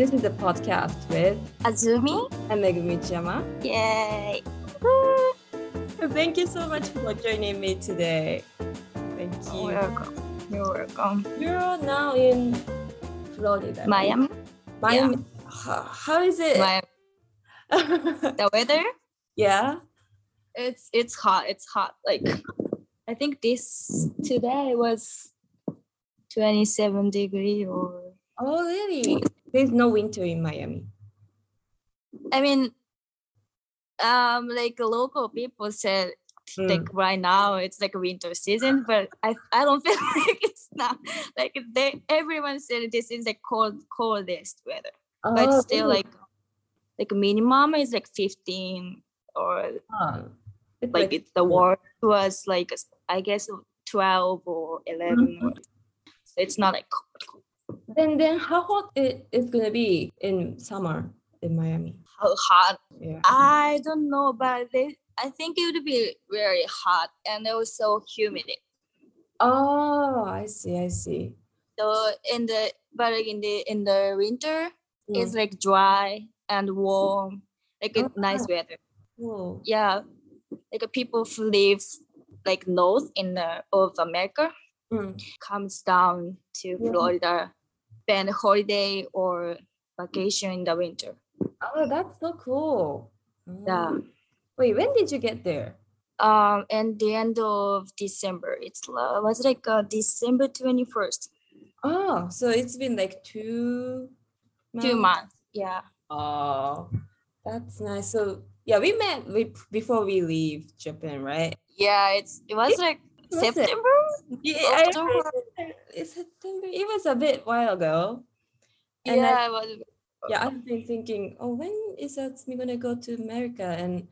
This is a podcast with Azumi. and Megumi Chiyama. Yay. Thank you so much for joining me today. Thank you. You're welcome. You're welcome. You're now in Florida. right? Miami. Miami. How, how is it? Miami. The weather? yeah. It's it's hot. It's hot. Like I think this today was 27 degree or Oh, really? There's no winter in Miami. I mean um like local people said Mm. like right now it's like winter season but i i don't feel like it's not like they everyone said this is the cold coldest weather Oh, but still really? like like minimum is like 15 or Oh. It's like it, the war was like i guess 12 or 11 or, so it's not like cold, cold. Then, then how hot it is gonna be in summer in Miami? how hot Yeah. i don't know but they, i think it would be very hot and also humid Oh, I see. I see. so in the but like in the in the winter Mm. it's like dry and warm like a nice weather Cool. yeah like uh, people who live like north in the of america Mm. comes down to Yeah. florida spend holiday or vacation in the winter Oh, that's so cool. yeah Mm. Wait, when did you get there? um and the end of december it's la- was like uh, december 21st Oh, so it's been like two two months yeah Oh, that's nice. So yeah, we met we, before we leave Japan, right? yeah it's it was like was it? september Yeah, October. It's September. It was a bit while ago. And I- yeah it was yeah, I've been thinking, oh, when is Azumi gonna go to America? And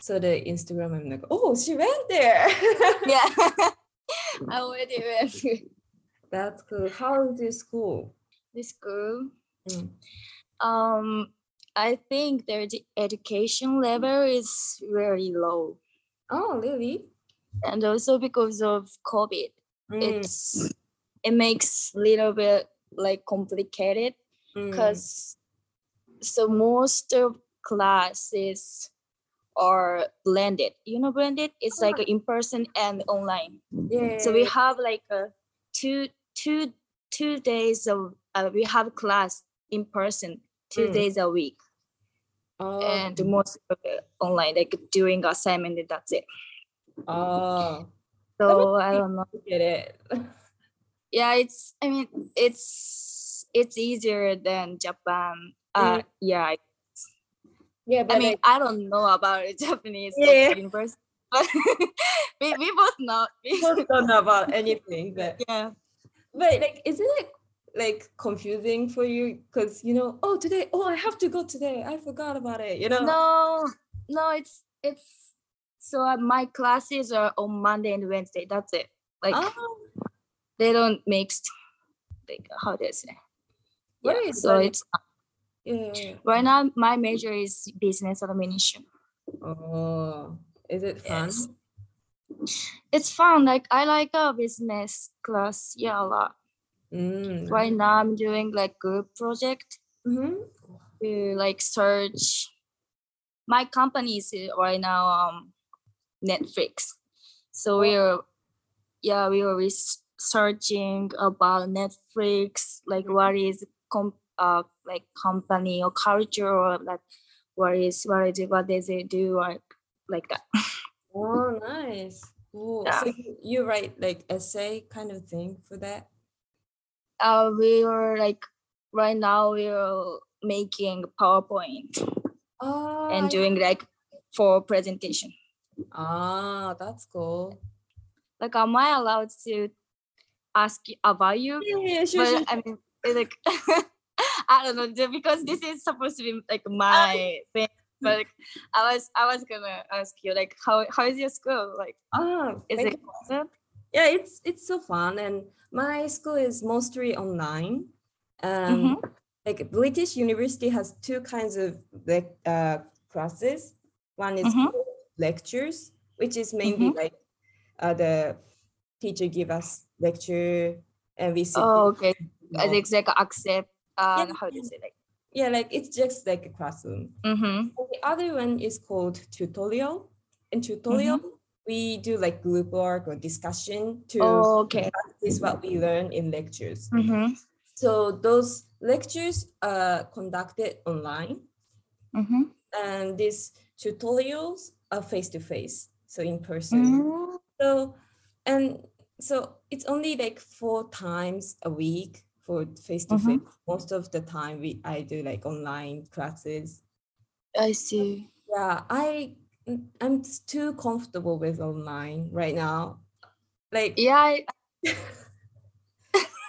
so the Instagram, I'm like, oh, she went there. yeah i already went That's cool. How is your school? the school Mm. um i think their ed- education level is very low Oh, really? and also because of covid Mm, it's it makes little bit like complicated mm. because so most of classes are blended. You know blended? It's like in person and online. Yeah, so we have like a two two two days of uh, we have class in person two Mm. days a week. Oh, and most of it online like doing assignment and that's it. Oh, so i don't know. get it. yeah it's i mean it's it's easier than japan uh yeah Yeah, but i mean like, i don't know about japanese Yeah. university but we, we both know we both don't know about anything, but yeah but like, isn't it like confusing for you? Because you know, oh today, oh I have to go today. I forgot about it. You know. no no it's it's so uh, my classes are on monday and wednesday that's it like Oh, they don't mix like how I say What yeah, is so that? it's yeah. right now my major is business administration Oh, is it fun? Yes. it's fun like i like a business class yeah a lot Mm. right now i'm doing like group project Mm-hmm. to like search my company is uh, right now um netflix so we're yeah we were researching about netflix like what is com- uh like company or culture or like what is what is it what does it do like like that Oh, nice. Cool. Yeah. So you, you write like essay kind of thing for that? uh we were like right now we're making powerpoint Oh, and I- doing like for presentation Ah, that's cool. like am i allowed to ask you about you Yeah, yeah, sure, but sure. i mean like i don't know because this is supposed to be like my thing but like, i was i was gonna ask you like how how is your school like Oh, is it yeah it's it's so fun and my school is mostly online um Mhm. like british university has two kinds of like uh classes one is Mhm. lectures which is mainly Mhm. like uh the teacher give us lecture and we sit oh okay know, it's like accept uh Yeah. how do you say like yeah, like it's just like a classroom. Mm-hmm. The other one is called tutorial. In tutorial, we do like group work or discussion to Oh, okay. practice what we learn in lectures. Mm-hmm. So those lectures are conducted online, Mm-hmm. and these tutorials are face to face, so in person. Mm-hmm. So and so it's only like four times a week for face to face. Most of the time we I do like online classes. I see. Yeah, I I'm too comfortable with online right now. Like Yeah, I,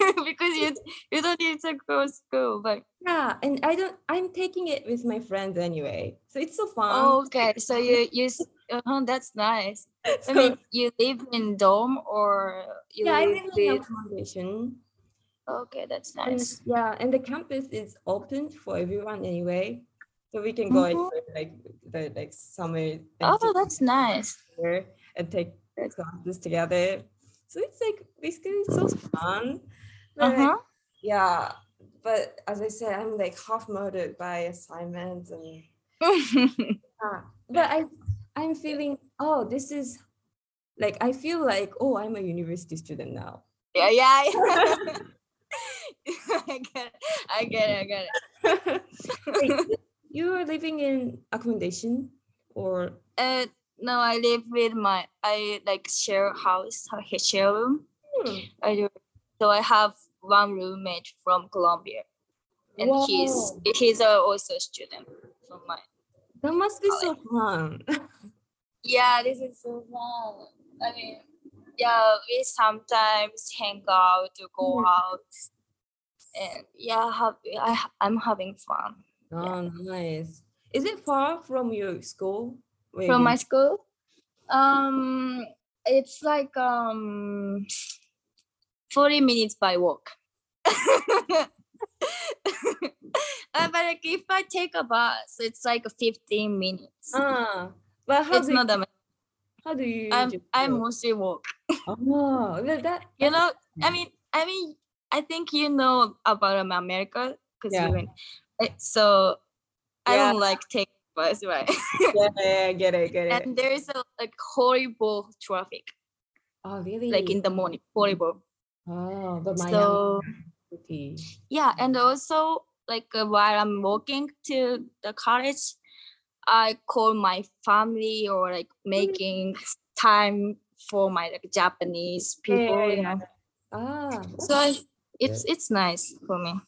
because you you don't need to go to school, but yeah, and I don't I'm taking it with my friends anyway. So it's so fun. oh, okay. So you you uh-huh, that's nice. I mean, you live in dorm or you yeah, I live live in accommodation. Okay, that's And nice. yeah, and the campus is open for everyone anyway. So we can go Mhm. into like the like summer Oh, that's nice. and take classes together. So it's like basically so fun. But, Uh-huh. yeah, but as I said, I'm like half murdered by assignments and uh, but I I'm feeling oh this is like I feel like oh I'm a university student now. yeah, yeah. yeah. I get it. I get it. I get it. Wait, you are living in accommodation or Uh, no, I live with my I like share house, share room. Hmm, I do. So I have one roommate from Colombia, and he's he's also a student from my. that must be so fun. Yeah, this is so fun. I mean, yeah, we sometimes hang out to go Mhm. out, and yeah, have, I I'm having fun oh, nice. Is it far from your school? where from you- my school. Um, it's like um, forty minutes by walk. Uh, but like if I take a bus, it's like 15 minutes. Ah, how it's do not that much. how do you? I'm I mostly walk. Oh, well, that You know, I mean, I mean, I think you know about um, America because Yeah. you went. uh, So I Yeah. don't like take bus, right? yeah, yeah, get it, get it. and there is a like horrible traffic, oh, really? like in the morning, horrible. oh, but Miami So yeah, and also like uh, while I'm walking to the college, I call my family or like making time for my like Japanese people. yeah, You know, Ah, so I, it's it's nice for me.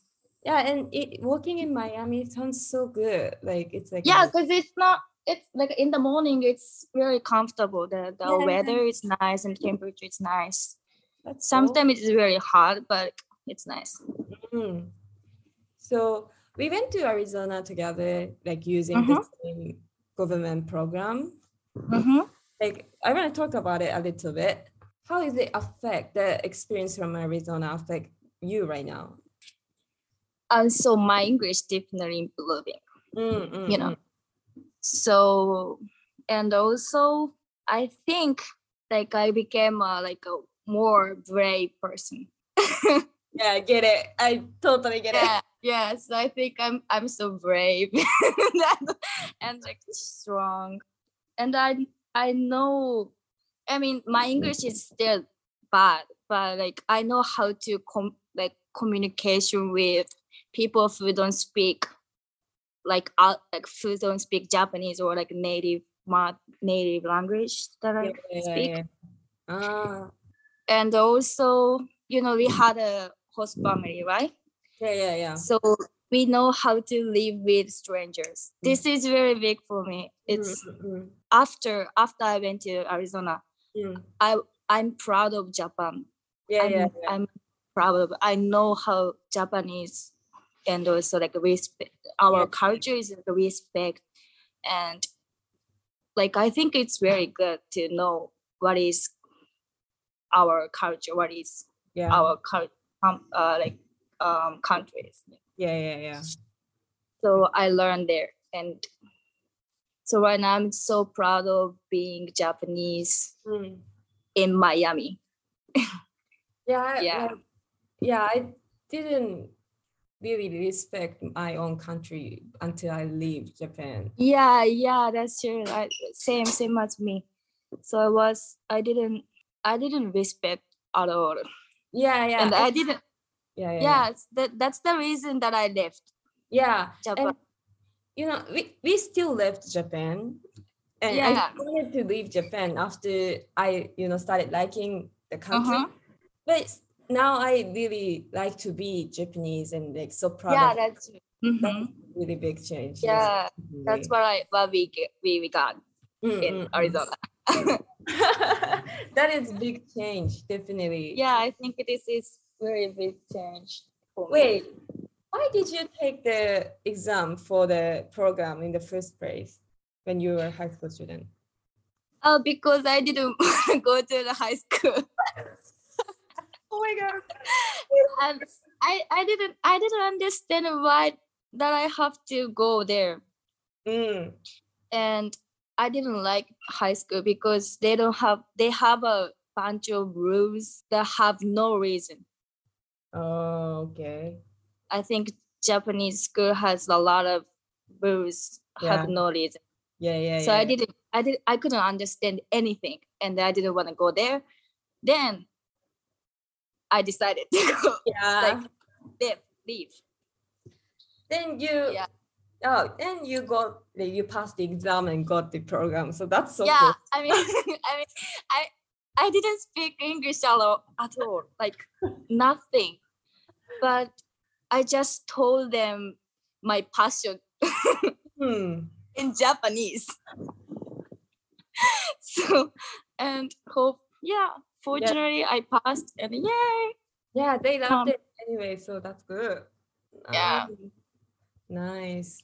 yeah, and it working in Miami sounds so good. Like it's like Yeah, because it's not. It's like in the morning. It's very comfortable. The the Yeah. weather is nice and temperature is nice. that's so Sometimes it's very hot, but it's nice. Mm. So we went to Arizona together, like using the same government program. Mhm. Like I want to talk about it a little bit. How does it affect the experience from Arizona affect you right now? And so my English definitely improving. Mm, mm, You know. So and also I think like I became a, like a more brave person. Yeah, I get it. I totally get it. yeah yes i think i'm i'm so brave and, like strong and i i know i mean my english is still bad but like i know how to com- like communication with people who don't speak like uh, like who don't speak japanese or like native ma- native language that i it. Yeah, yeah, speak yeah. Ah, and also you know we had a host family right yeah, yeah, yeah. so we know how to live with strangers this is very big for me it's Mm, mm, after after i went to arizona mm, mm. i i'm proud of japan Yeah, I'm, yeah, yeah. I'm proud of i know how japanese and also like respect our Yeah. culture is like respect and like i think it's very good to know what is our culture what is yeah. our cul- um, uh, like um countries yeah, yeah, yeah. so i learned there and so right now i'm so proud of being japanese Mm. in miami Yeah, Yeah. yeah. I didn't really respect my own country until I leave Japan. Yeah, yeah, that's true. I, same, same as me. So I was, I didn't, I didn't respect at all, Yeah, yeah. and I didn't. yeah, yeah, Yeah, it's that that's the reason that I left yeah. Japan. And you know, we, we still left Japan. And I Yeah. wanted to leave Japan after I, you know, started liking the country. Uh-huh. But now I really like to be Japanese and like so proud yeah, that's That's mhm. a really big change. yeah. That's what I what we get, we we got Mm, in mm, mm. Arizona. that is big change, definitely. Yeah, I think this is very big change. For me. Wait, why did you take the exam for the program in the first place when you were a high school student? Uh, because I didn't go to the high school. Oh my god. and I, I didn't I didn't understand why that I have to go there. Mm. And I didn't like high school because they don't have they have a bunch of rules that have no reason. Oh, okay. I think Japanese school has a lot of rules have no reason. Yeah, yeah. so yeah. I didn't I did I couldn't understand anything and I didn't want to go there. Then I decided to go Yeah. like leave, leave. then you Yeah. Oh then you got you passed the exam and got the program. So that's so yeah, cool. I mean I mean I I didn't speak English at all, at all like nothing. But I just told them my passion Hmm. in Japanese. so and hope yeah, fortunately I passed and yay. Yeah, they loved Um, it anyway, so that's good. Yeah. Nice. Nice.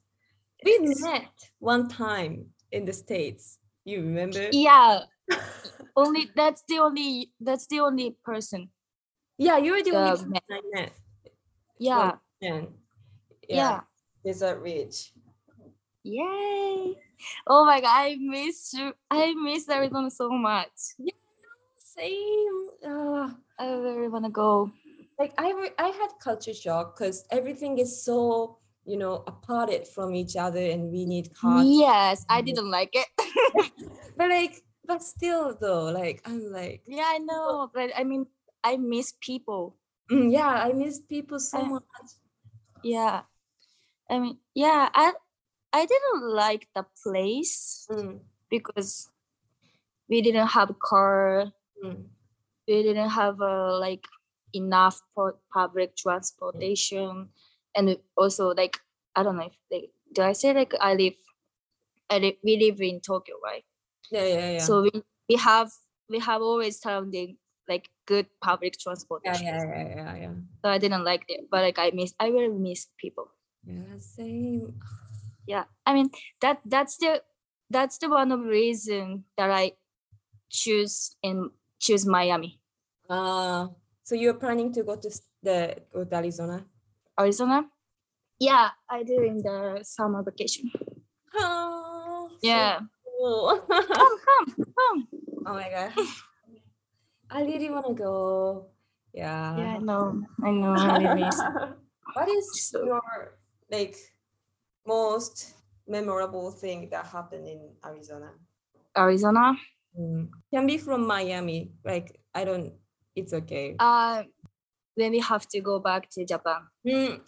We met one time in the States. You remember? Yeah. only that's the only that's the only person. Yeah, you were the only person I met. Yeah. And Yeah. Desert Ridge. Yay. Oh my god, I miss you. I miss Arizona so much. Yeah, same. Uh, I really wanna go. like I, re- I had culture shock because everything is so you know aparted from each other, and we need cars. Yes, I Mhm. didn't like it. But like, but still though, like I'm like, yeah, I know, but I mean, I miss people. mm, yeah, I miss people so I- much. Yeah, I mean, yeah, I I didn't like the place Mm, because we didn't have a car. mm. we didn't have a like enough pu- public transportation and also like i don't know if like do i say like i live i live, we live in tokyo right Yeah, yeah, yeah. so we, we have we have always found the like good public yeah, yeah, yeah, yeah, yeah. so i didn't like it but like i miss i really miss people Yeah, same. yeah i mean that that's the that's the one of the reason that i choose in choose miami Uh, so you're planning to go to the go to Arizona? Arizona yeah i do in the summer vacation Oh, so yeah cool. come come come oh my god. I really want to go. Yeah. yeah i know i know I what is So- your like most memorable thing that happened in Arizona? arizona Mm. Can be from Miami. Like I don't. It's okay. uh then we have to go back to japan Mm.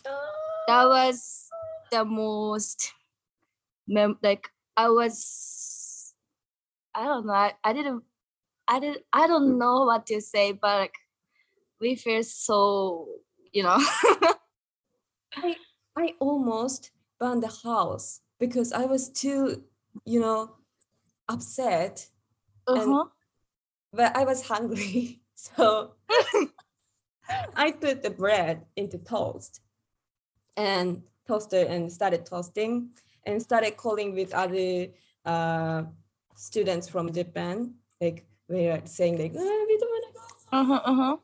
that was the most mem- like i was i don't know I, I didn't i didn't i don't know what to say but like we feel so you know I I almost burned the house because I was too, you know, upset. uh-huh. But I was hungry, so I put the bread into toast and toasted and started toasting and started calling with other uh, students from Japan. Like we were saying like, "Ah, we don't want to go. Uh-huh, uh-huh.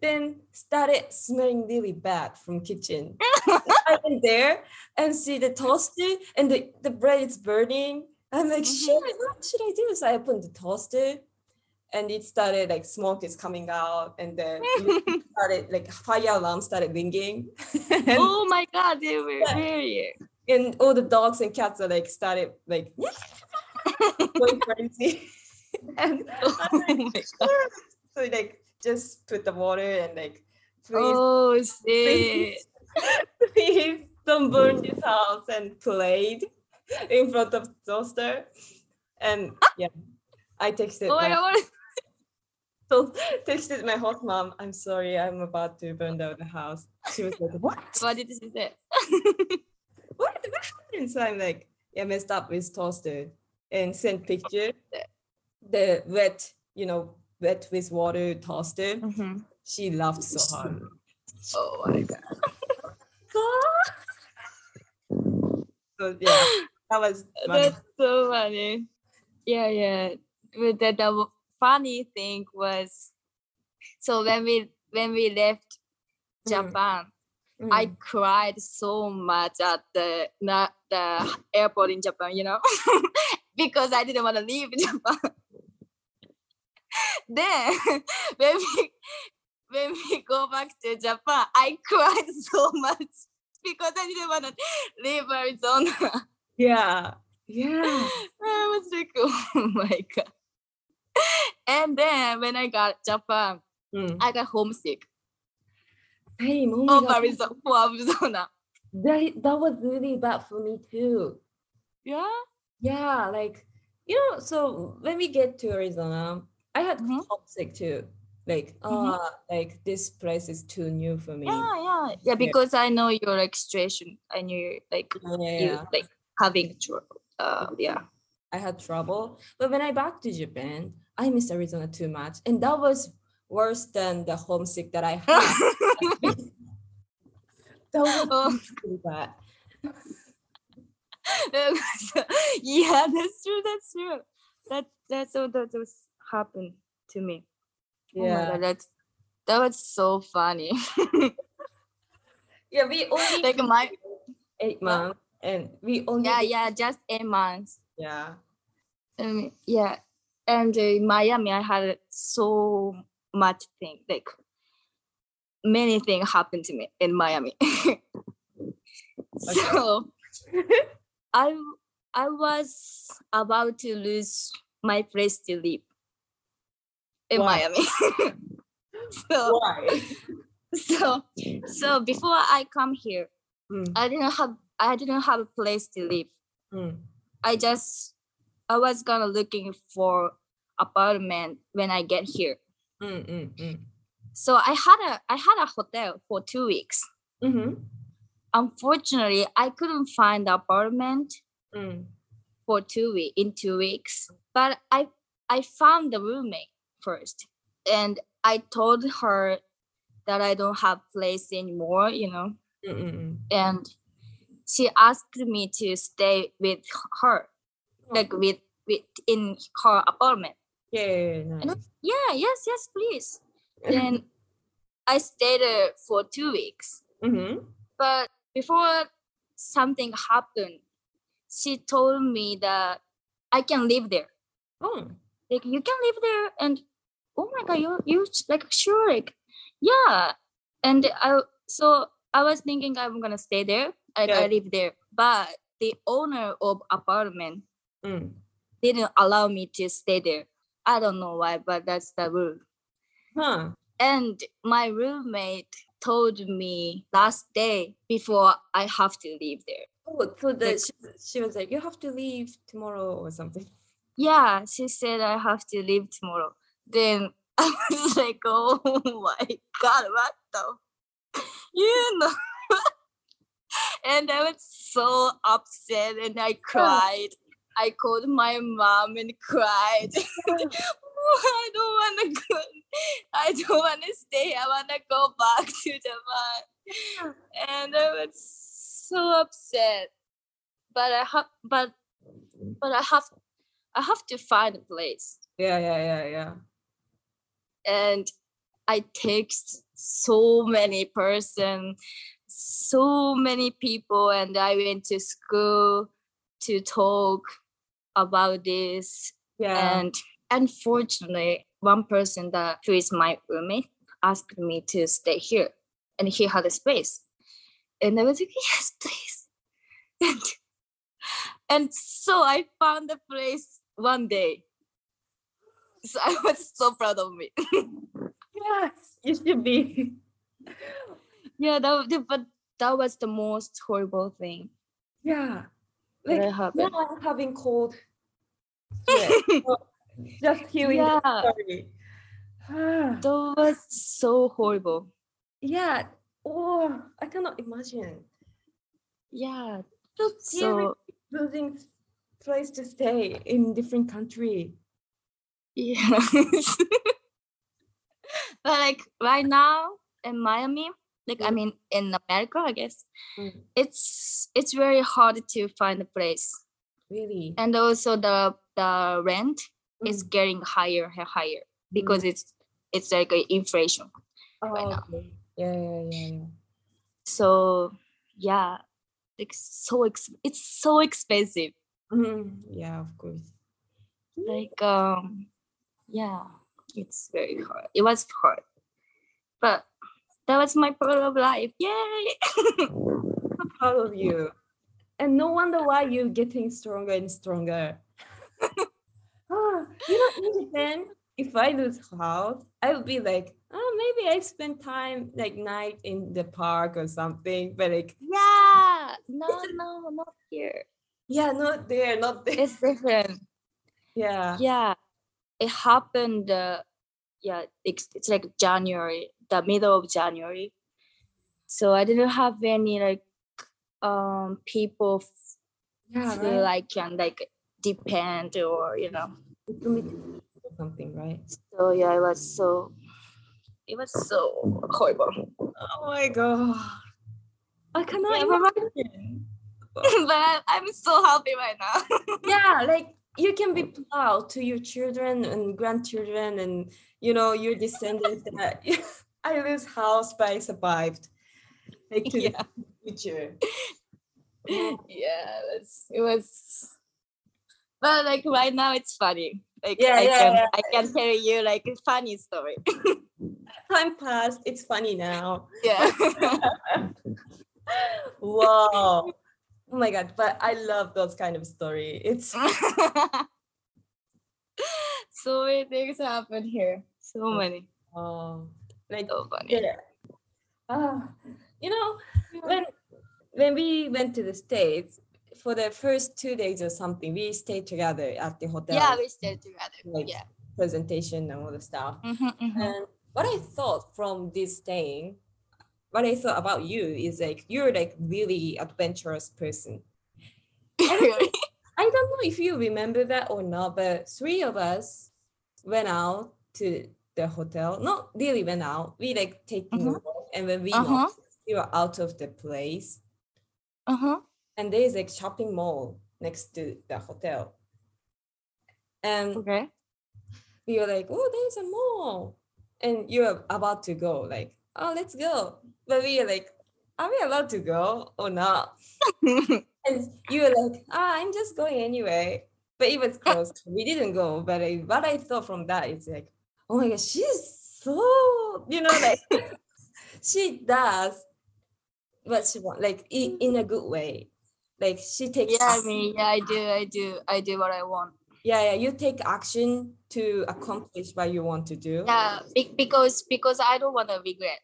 Then started smelling really bad from kitchen. I went there and see the toaster and the, the bread is burning. I'm like, Mhm. shit, what should I do? So I opened the toaster and it started like smoke is coming out, and then it started like fire alarm started ringing. and, oh my god, they were very and all the dogs and cats are like started like going crazy. and oh god. so like just put the water and like please, Oh please, shit. please don't burn this house and played in front of toaster. And yeah, I texted Oh my god. so texted my host mom. I'm sorry, I'm about to burn down the house. She was like, What? What did she say? What? What happened? So I'm like, yeah, messed up with toaster and sent picture. The wet, you know, wet with water toaster. Mhm. She laughed so hard. Oh my god. So yeah, that was funny. That's so funny. Yeah, yeah. With that the funny thing was, so when we when we left Mm. Japan, I Mm. cried so much at the na- the airport in Japan, you know, because I didn't want to leave Japan. then when we when we go back to Japan, I cried so much because I didn't want to leave Arizona. yeah, yeah. I was like, oh my god. And then when I got Japan, Mm. I got homesick Same. Oh my Arizona, for Arizona. That, that was really bad for me too. Yeah. Yeah, like you know, so when we get to Arizona, I had Mhm. homesick too. Like, Mhm. uh, like this place is too new for me. Yeah, yeah, yeah. Because I know your like situation. I knew like Yeah, yeah, you yeah. like having trouble. Uh, yeah. I had trouble. But when I back to Japan, I miss Arizona too much. And that was worse than the homesick that I had. that was Oh, really bad. yeah, that's true. That's true. That that's what that was happened to me. Oh Yeah. god, that's that was so funny. Yeah, we only like my eight months and we only yeah yeah just eight months. yeah. Um, yeah, and in Miami, I had so much thing like many things happened to me in Miami. so I I was about to lose my place to live in Why? Miami. so Why? so so before I come here, Mm, I didn't have I didn't have a place to live. mm, I just I was gonna looking for apartment when I get here. mm, mm, mm. So I had a I had a hotel for two weeks. Mhm, Unfortunately, I couldn't find apartment mm. for two week in two weeks. But I I found the roommate first, and I told her that I don't have place anymore. You know, Mm, mm, mm. and she asked me to stay with her, like with with in her apartment. Yeah, yeah, yeah, nice. yeah yes yes please. Then i stayed there for two weeks. Mhm, but before something happened she told me that i can live there. Oh, like you can live there and oh my god you you like sure like yeah. And i so i was thinking i'm gonna stay there. I Yeah. live there. But the owner of apartment mm. didn't allow me to stay there i don't know why but that's the rule Huh. And my roommate told me last day before I have to leave there. Oh, so the, Like- she, she was like, you have to leave tomorrow or something. Yeah, she said I have to leave tomorrow. Then I was like, oh my god, what the you know and I was so upset and I cried. I called my mom and cried. I don't want to go. I don't want to stay. I want to go back to Japan. And I was so upset. But I have, but, but I have, I have to find a place. Yeah, yeah, yeah, yeah. And I text so many person, so many people, and I went to school to talk about this Yeah. and unfortunately one person that who is my roommate asked me to stay here, and he had a space, and I was like, yes, please. And, and so I found the place one day. So I was so proud of me. Yes, you should be. yeah, that but that was the most horrible thing Yeah. Like I'm having cold. So, Just hearing the story. That was so horrible. yeah. Oh, I cannot imagine. Yeah. So So losing place to stay in different country. yeah. but like right now in Miami, like I Mm. mean in America, I guess Mm. it's it's very hard to find a place, Really? and also the the rent is Mm. getting higher and higher because it's it's like inflation. Oh, right now. okay. Yeah, yeah, yeah, yeah. So yeah, like so ex- it's so expensive. Mhm. Yeah, of course. like um yeah it's very hard it was hard but that was my part of life yay I'm proud of you. And no wonder why you're getting stronger and stronger. ah, you know, in Japan, if I lose house, I would be like, oh, maybe I spend time like night in the park or something. But like, yeah no no not here yeah, not there, not there. it's different Yeah. yeah it happened uh, yeah it's, it's like january the middle of january so i didn't have any like um people f- Yeah, to right. like can like depend or you know Something, right? So yeah, it was so it was so horrible. Oh my god. I cannot Yeah, imagine. but I'm so happy right now. yeah like you can be proud to your children and grandchildren and you know your descendants that i lose house but i survived like to yeah, the future yeah, it was, it was. But like right now, it's funny. Like Yeah, I yeah, can yeah. I can tell you like a funny story. time passed it's funny now yeah. wow oh my god but i love those kind of story it's so many things happen here. So oh, many. oh like So funny. yeah ah you know when when we went to the states for the first two days or something we stayed together at the hotel Yeah, we stayed together. Like, yeah. presentation and all the stuff Mhm, mhm. and what i thought from this staying what i thought about you is like you're like really adventurous person Really? i don't know if you remember that or not but three of us went out to the hotel not really went out we like taking a walk and when we Uh-huh. we were out of the place Uh-huh. and there's like shopping mall next to the hotel and Okay. we were like, oh, there's a mall. And you're about to go, like, oh, let's go. But we were like, are we allowed to go or not? And you were like, ah, I'm just going anyway. But it was close. we didn't go. But I, what I thought from that is like, oh my God, she's so, you know, like, she does what she wants, like, in, in a good way. Like, she takes yeah, I action. mean, yeah, I do, I do, I do what I want. yeah, yeah, you take action to accomplish what you want to do. Yeah, be- because because I don't want to regret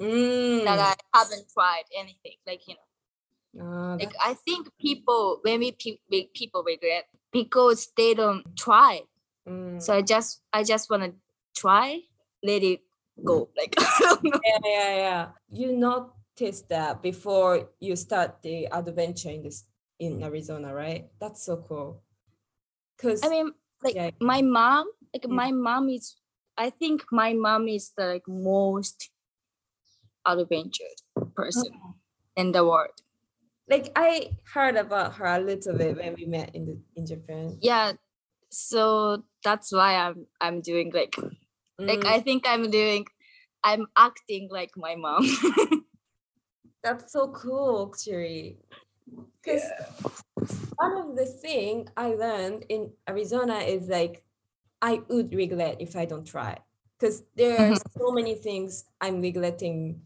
Mm. that I haven't tried anything. Like you know, Ah, like I think people when we pe- people regret because they don't try. Mm. So I just I just want to try, let it go. Like don't know. yeah, yeah, yeah. You noticed that before you start the adventure in this in Arizona, right? That's so cool. Cause I mean, like Yeah. my mom, like Mm. my mom is. I think my mom is the like most adventurous person in the world. like I heard about her a little bit when we met in the in Japan. yeah so that's why i'm i'm doing like like Mm, i think i'm doing i'm acting like my mom that's so cool, actually. Because one of the thing I learned in Arizona is like I would regret if I don't try. Because there are so many things I'm regretting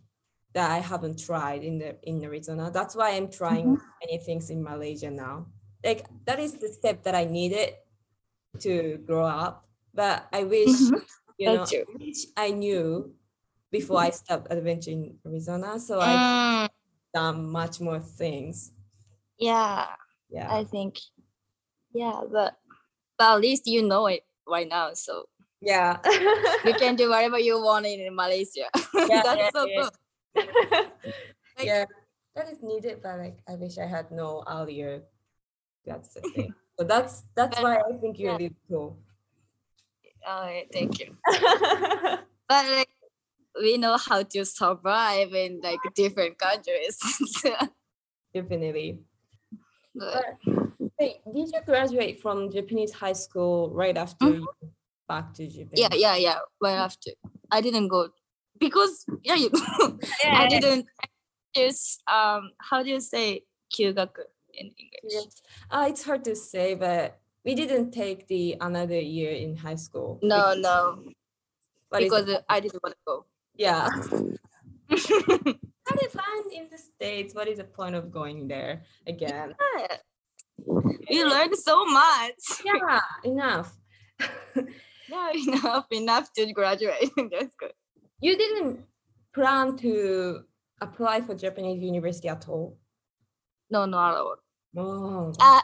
that I haven't tried in the in Arizona. That's why I'm trying many things in Malaysia now. Like that is the step that I needed to grow up. But I wish Mhm. You know true. I knew before I stopped adventuring Arizona. So I Mm, done much more things. yeah, Yeah. I think. Yeah, but but at least you know it right now, so yeah. you can do whatever you want in Malaysia. Yeah, That's yeah, so yeah. good. Like- yeah, that is needed, but like I wish I had no earlier. That's the thing. So that's that's why I think you're yeah. really cool. Oh, thank you. But like, we know how to survive in like different countries. Definitely. But- Wait, did you graduate from Japanese high school right after you back to Japan? yeah, yeah, yeah. Right after, I didn't go because yeah, you, I didn't choose. Um, how do you say kyugaku in English? Uh, it's hard to say, but we didn't take the another year in high school. No, Be- no, because I didn't want to go. yeah. It fun in the States. What is the point of going there again? Yeah. We learned so much. Yeah, enough. Yeah, enough, enough to graduate. That's good. you didn't plan to apply for Japanese university at all? No, not at all. Oh. Uh,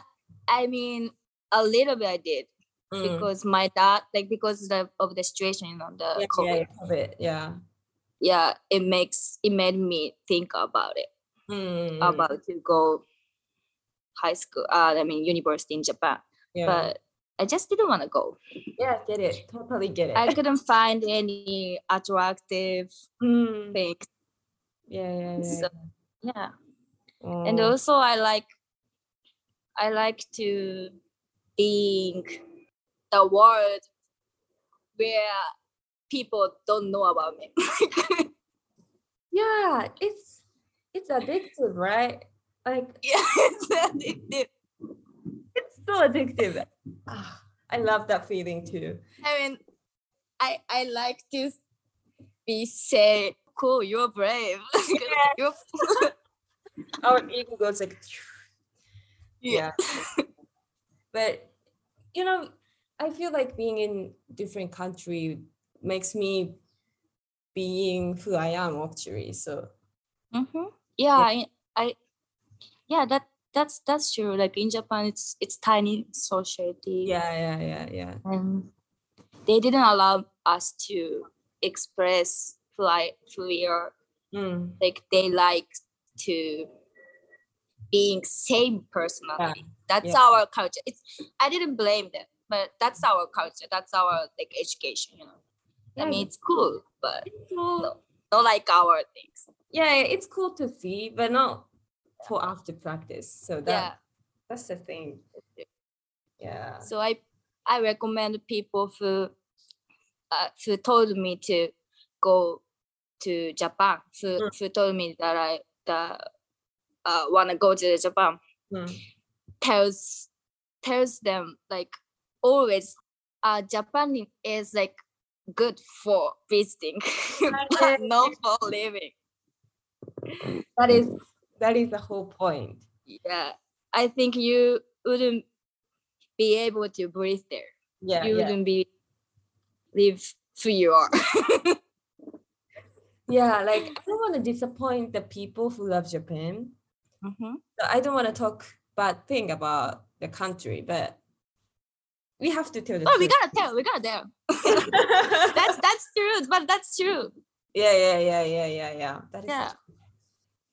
I mean, a little bit I did Mm. because my dad, like, because the, of the situation, you know, the yeah, COVID. yeah, COVID, yeah. yeah, it makes it made me think about it Mm, about to go high school. Uh, I mean university in Japan, yeah. but I just didn't want to go. yeah, get it. Totally get it. I couldn't find any attractive Mm, things. yeah, yeah, yeah. So, yeah, Oh, and also I like I like to being the world where people don't know about me. yeah, it's it's addictive, right? Like yeah, it's addictive. it's so addictive. Ah, I love that feeling too. I mean, I I like to be said, cool, you're brave. Yeah. you're Our ego goes like, yeah. yeah. But you know, I feel like being in different country makes me being who I am actually. So hmm Yeah, I, I yeah, that that's that's true. Like in Japan it's it's tiny society. yeah, yeah, yeah, yeah. And they didn't allow us to express who I who we are. Mm, Like they like to being same personality. That's yeah. our culture. It's I didn't blame them, but that's our culture. That's our like education, you know. I mean it's cool, but cool. no, not like our things. yeah, it's cool to see, but not for after practice. So that yeah. that's the thing. Yeah. So I I recommend people who uh, who told me to go to Japan, who, Mm. who told me that I that uh, wanna go to Japan, Mm. tells tells them like always uh Japan is like good for visiting, but not for living. That is that is the whole point. Yeah, I think you wouldn't be able to breathe there. Yeah. you yeah. wouldn't be live who you are. Yeah, like I don't want to disappoint the people who love Japan. Mhm. So I don't want to talk bad thing about the country, but we have to tell the Oh, we gotta tell, we gotta tell. That's that's true, but that's true. yeah, yeah, yeah, yeah, yeah, yeah. That is Yeah. true.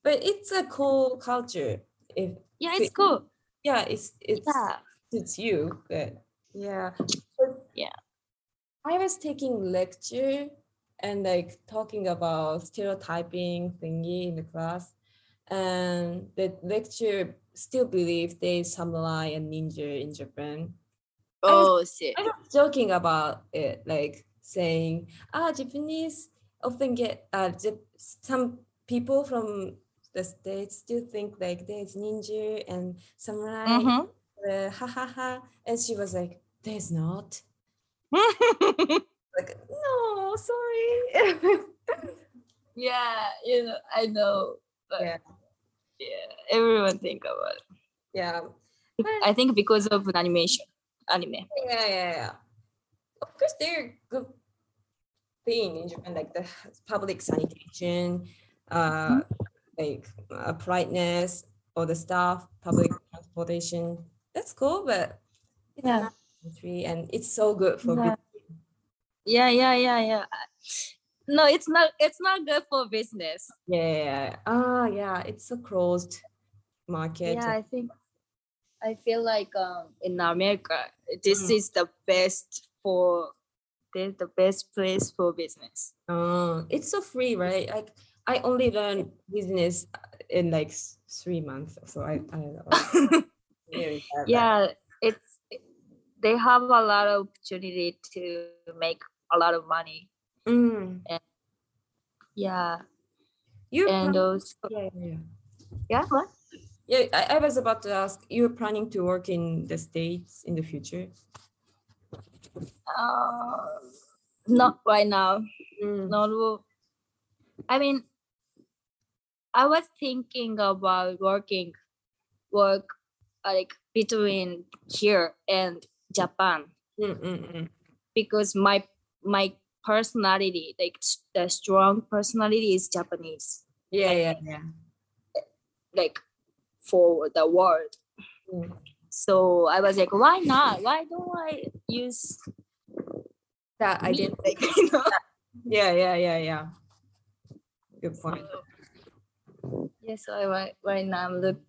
But it's a cool culture. If Yeah, it's cool. yeah, it's it's Yeah. it's you, but yeah. But Yeah. I was taking lecture and like talking about stereotyping thingy in the class, and the lecturer still believes there is samurai and ninja in Japan. Oh shit. I was joking about it, like saying, ah, Japanese often get uh, some people from the states still think like there's ninja and samurai Mhm. uh, ha ha ha. And she was like, there's not. like no sorry yeah, you know, I know. But Yeah. Yeah, everyone think about it. yeah I think because of an animation, anime. yeah yeah yeah of course they're good thing in japan like the public sanitation uh like uh, politeness all the stuff public transportation that's cool but it's Yeah. country and it's so good for Yeah. Yeah, yeah, yeah, yeah. No, it's not. It's not good for business. yeah yeah, yeah. ah yeah it's a closed market Yeah, I think. I feel like um in America, this Mm. is the best for the the best place for business. Uh, it's so free, right? Like I only learned business in like three months, so I, I don't know. Really bad, but- yeah, it's they have a lot of opportunity to make a lot of money. Mm. Yeah, You're and those yeah, yeah, yeah. yeah what? Yeah, I, I was about to ask. You're planning to work in the states in the future? Uh, not right now. Mm. Not. I mean, I was thinking about working, work like between here and Japan Mm, mm, mm. because my my personality, like the strong personality, is Japanese. Yeah, yeah, yeah. Like for the world. Mm. So I was like, why not? Why don't I use That I me? did. Like, you know? Yeah, yeah, yeah, yeah. Good point. Yeah, so I, right, now I'm look,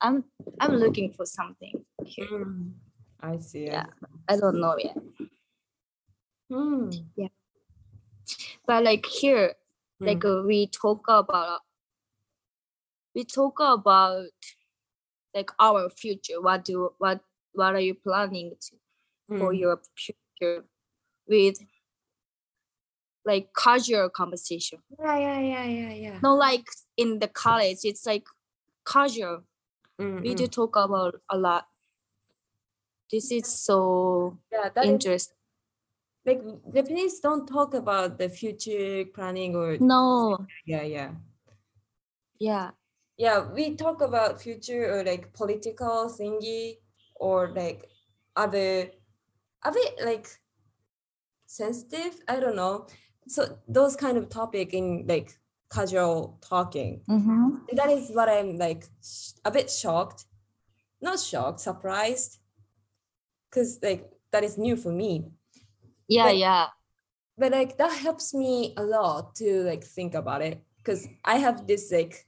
I'm I'm looking for something here. Mm. I see. Yeah. I don't know yet, Mm. But like here, like uh, we talk about, we talk about like our future. What do what what are you planning to for Mm. your future with like casual conversation? Yeah, yeah, yeah, yeah, yeah. Not like in the college. It's like casual. Mm, We mm. do talk about a lot. This is so Yeah, interesting. Like Japanese don't talk about the future planning or No, yeah, yeah. yeah, Yeah, we talk about future or like political thingy or like other a bit like sensitive. I don't know. So those kind of topic in like casual talking. mm-hmm. That is what I'm like sh- a bit shocked. Not shocked, surprised. Cause like that is new for me. Yeah, But- yeah, but like that helps me a lot to like think about it because i have this like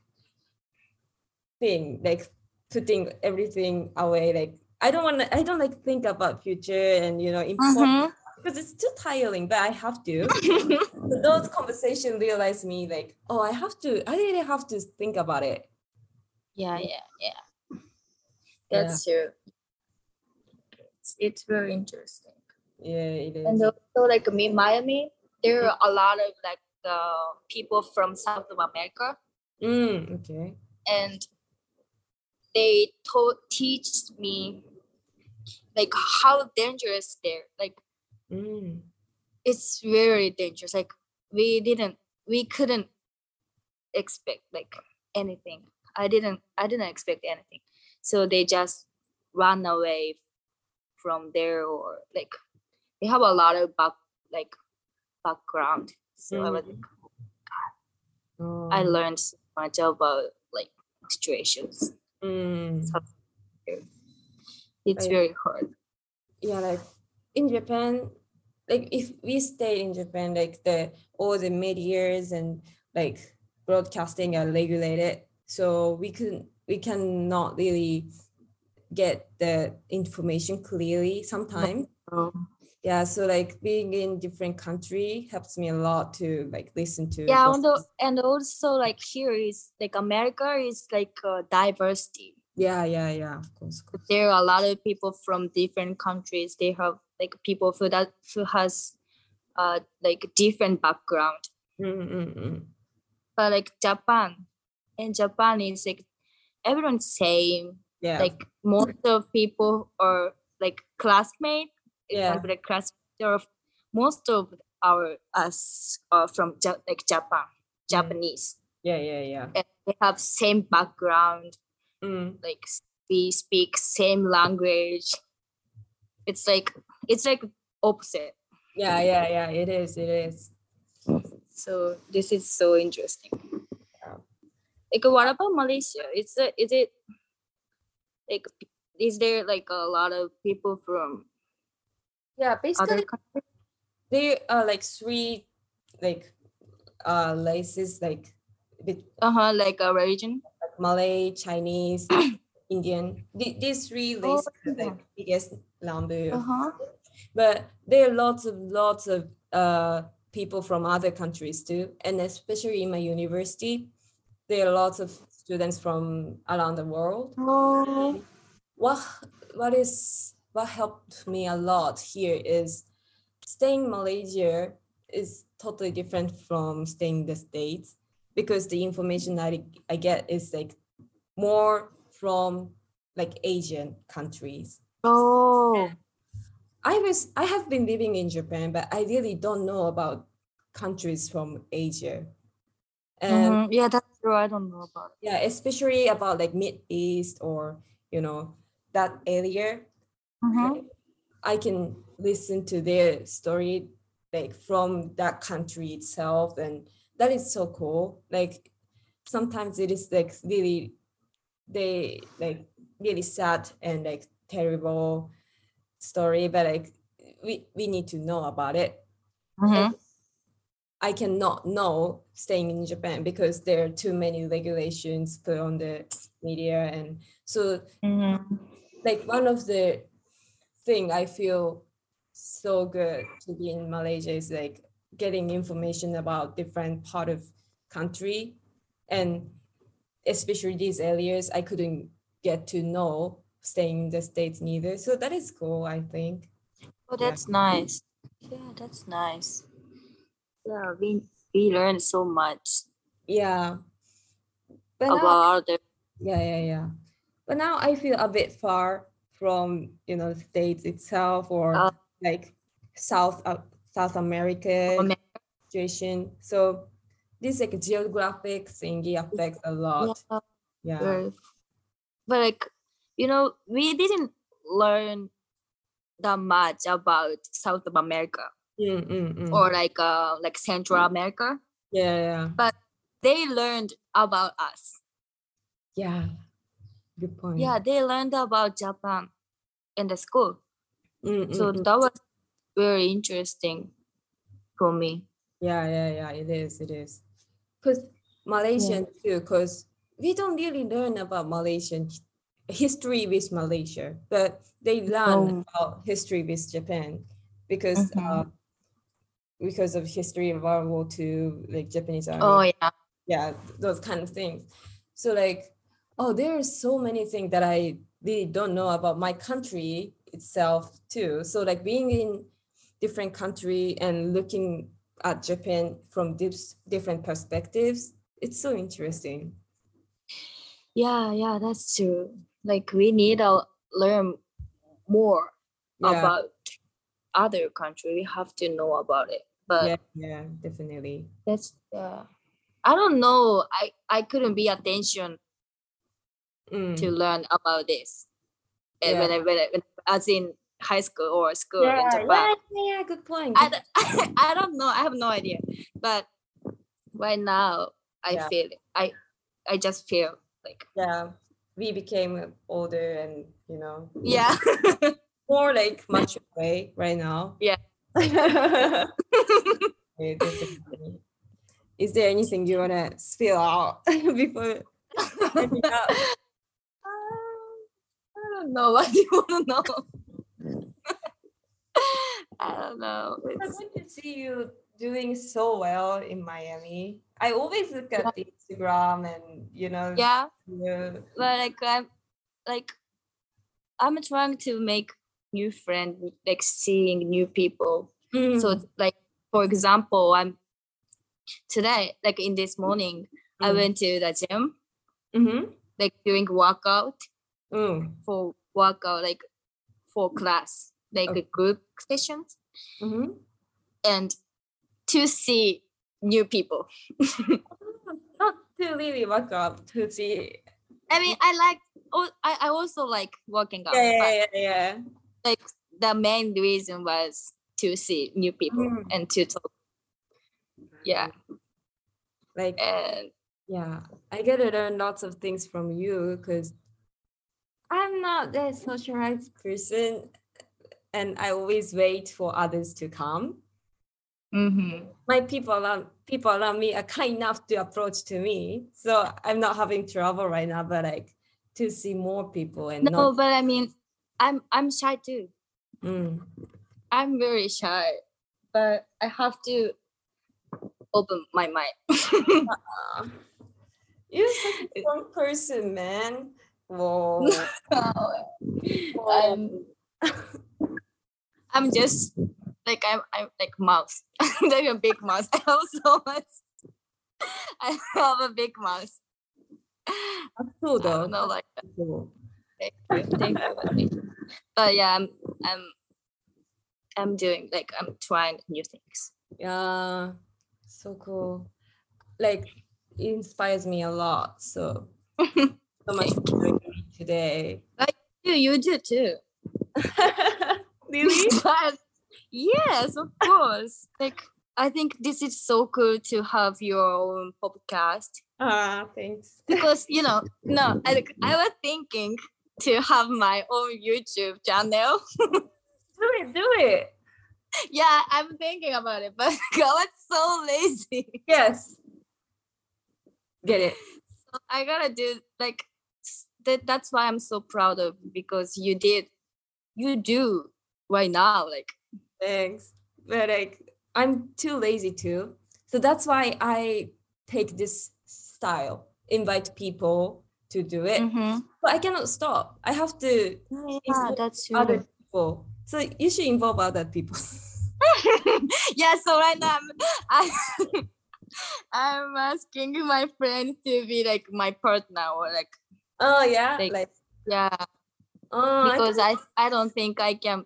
thing like putting everything away like i don't want to i don't like think about future and you know important because mm-hmm. it's too tiring but i have to so those conversations realize me like oh i have to i really have to think about it yeah, yeah, yeah. That's true. It's, it's very interesting. Yeah it is. And also, like me, Miami, there are a lot of like uh, people from South of America, mm, okay. And they taught teach me like how dangerous they're like mm, it's very dangerous. Like we didn't we couldn't expect like anything. I didn't i didn't expect anything. So they just run away from there or like they have a lot of back like background. So i was like oh, i learned so much about like situations. Mm. it's very hard. yeah like in japan like if we stay in japan like the all the medias and like broadcasting are regulated so we can we cannot really get the information clearly sometimes yeah so like being in different country helps me a lot to like listen to yeah and, and also like here is like america is like uh, diversity. Yeah yeah yeah of course, of course. there are a lot of people from different countries. They have like people who that who has uh like different background. Mm, mm, mm. but like japan in japan is like everyone's same. Yeah. Like most of people are like classmate Yeah. example like class there are most of our us are from Ja- like Japan, Japanese, Yeah, yeah, yeah. and they have same background. Mm. Like we speak same language. It's like it's like opposite. Yeah, yeah, yeah. It is. It is. So this is so interesting. Yeah. Like what about Malaysia? Is it is it like is there like a lot of people from Yeah, basically there are like three like uh races like bit Uh-huh, like a religion? like Malay, Chinese, Indian. The- These three races are yeah. like biggest number. Uh-huh. But there are lots of lots of uh people from other countries too, and especially in my university, there are lots of students from around the world. Oh. what what is what helped me a lot here is staying in Malaysia is totally different from staying the States because the information that I, I get is like more from like Asian countries. Oh. I was I have been living in Japan, but I really don't know about countries from Asia. And Mhm. Yeah, that's true. I don't know about it. yeah, especially about like Mid East or you know that area. Mhm. I can listen to their story like from that country itself and that is so cool like sometimes it is like really they like really sad and like terrible story but like we we need to know about it Mhm. i cannot know staying in japan because there are too many regulations put on the media and so Mhm. like one of the thing I feel so good to be in Malaysia is like getting information about different part of country and especially these areas I couldn't get to know staying in the States neither. So that is cool, I think. Oh, that's nice. Yeah, that's nice. Yeah, we we learned so much Yeah. But now, about other. yeah, yeah, yeah. But now I feel a bit far from you know the States itself or Uh, like South uh, South America. Amer- situation. So this like geographic thingy affects a lot. Yeah, Yeah. But like you know, we didn't learn that much about South of America Mm, mm, mm. or like uh like Central America. yeah, yeah. But they learned about us. Yeah. Good point. Yeah, they learned about Japan in the school. Mm, mm, So mm. that was very interesting for me. yeah, yeah, yeah. It is. It is. Because Malaysian too. Because we don't really learn about Malaysian history with Malaysia, but they learn Oh. about history with Japan because Mhm. uh, because of history of World War II, like Japanese army. Oh yeah. yeah those kind of things so like oh there are so many things that i really don't know about my country itself too so like being in different country and looking at japan from this different perspectives it's so interesting Yeah, yeah, that's true. Like we need to learn more yeah about other country. We have to know about it. But yeah yeah definitely that's uh, I don't know. I I couldn't be attention Mm. to learn about this. And Yeah. when I, when I when, as in high school or school in Japan. yeah, yeah, good point. I, I don't know. I have no idea. But right now I Yeah. feel. I I just feel like yeah we became older and you know yeah. more like much away right now. Yeah. Is there anything you wanna spill out before ending up? Um, I don't know. What do you want to know? I don't know. I It's- want to see you doing so well in Miami. I always look at the Instagram and you know yeah, you- but like I'm like I'm trying to make new friends, like seeing new people. Mm, So like for example, I'm today, like in this morning, I Mm. went to the gym, mhm, like doing workout mm, for workout, like for class, like Okay. a group sessions. Mhm. and to see new people. Not to really work out to see. I mean, I like. Oh, I, I also like working out, Yeah, yeah, yeah, yeah. like the main reason was to see new people Mm. and to talk. Yeah, Like and yeah, I get to learn lots of things from you because I'm not that socialized person, and I always wait for others to come. mhm. My people around people around me are kind enough to approach to me, so I'm not having trouble right now. But like to see more people and no, not. but I mean, I'm I'm shy too. Mm. I'm very shy, but I have to open my mind. Ah. You're such a strong person, man. Whoa. I'm, um, I'm just like I'm I'm like mouse. like a big mouse. I have so much. I have a big mouse. Cool I though. know, like Cool. thank you, thank you, thank you. But yeah, I'm I'm I'm doing like I'm trying new things. Yeah, so cool. Like it inspires me a lot. So so much for joining me today. You you do too. really? but yes, of course. Like I think this is so cool to have your own podcast Ah, thanks. because you know no I, like, I was thinking to have my own YouTube channel. Do it, do it. yeah, I'm thinking about it, but I was so lazy. Yes. Get it. So I gotta do like that. That's why I'm so proud of because you did, you do right now. Like Thanks. But like I'm too lazy too. So that's why I take this style, invite people to do it. Mhm. But I cannot stop. I have to yeah, that's true. other people. So you should involve other people. yeah, so right now I'm, I, I'm asking my friend to be like my partner or like oh yeah. Like, Like, yeah, oh I because think- I I don't think I can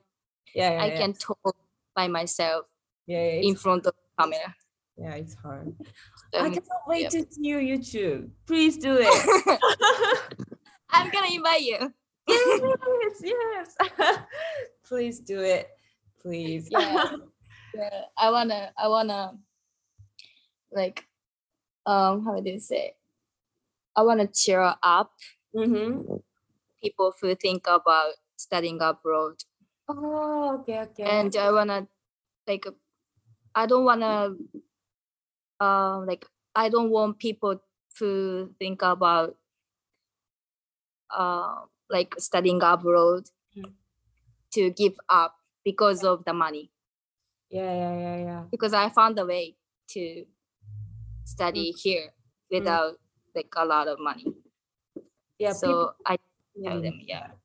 yeah, yeah, I yeah. can talk by myself yeah, yeah, in front of the camera. yeah, it's hard. I Um, cannot wait to see your YouTube. Please do it. I'm gonna invite you. yes, yes. Please do it. Please. Yeah. yeah, I wanna I wanna like um how do you say? I wanna cheer up mm-hmm. people who think about studying abroad Oh, okay, okay. and I wanna like I don't wanna um like I don't want people to think about uh like studying abroad Mm. to give up because of the money yeah, yeah, yeah, yeah. because I found a way to study here without like a lot of money Yeah, so I tell them yeah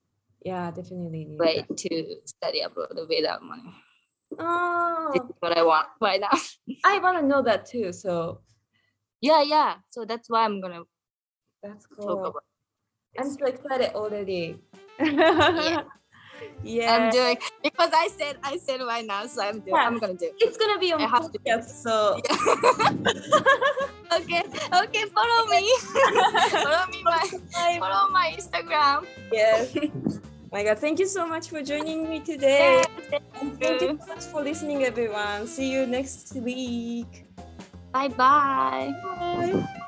yeah, definitely. need way that. to study abroad without money oh this is what I want right now I want to know that too. So yeah yeah so that's why I'm gonna that's talk cool. I'm so excited already. Yeah. Yeah. I'm doing because I said I said right now, so I'm doing. Yeah. I'm gonna do. It's gonna be on I have to do podcast, so okay, okay. Follow me. follow me my follow my Instagram. yes. My God, thank you so much for joining me today. Yeah, And thank you so much for listening, everyone. See you next week. Bye bye. Bye.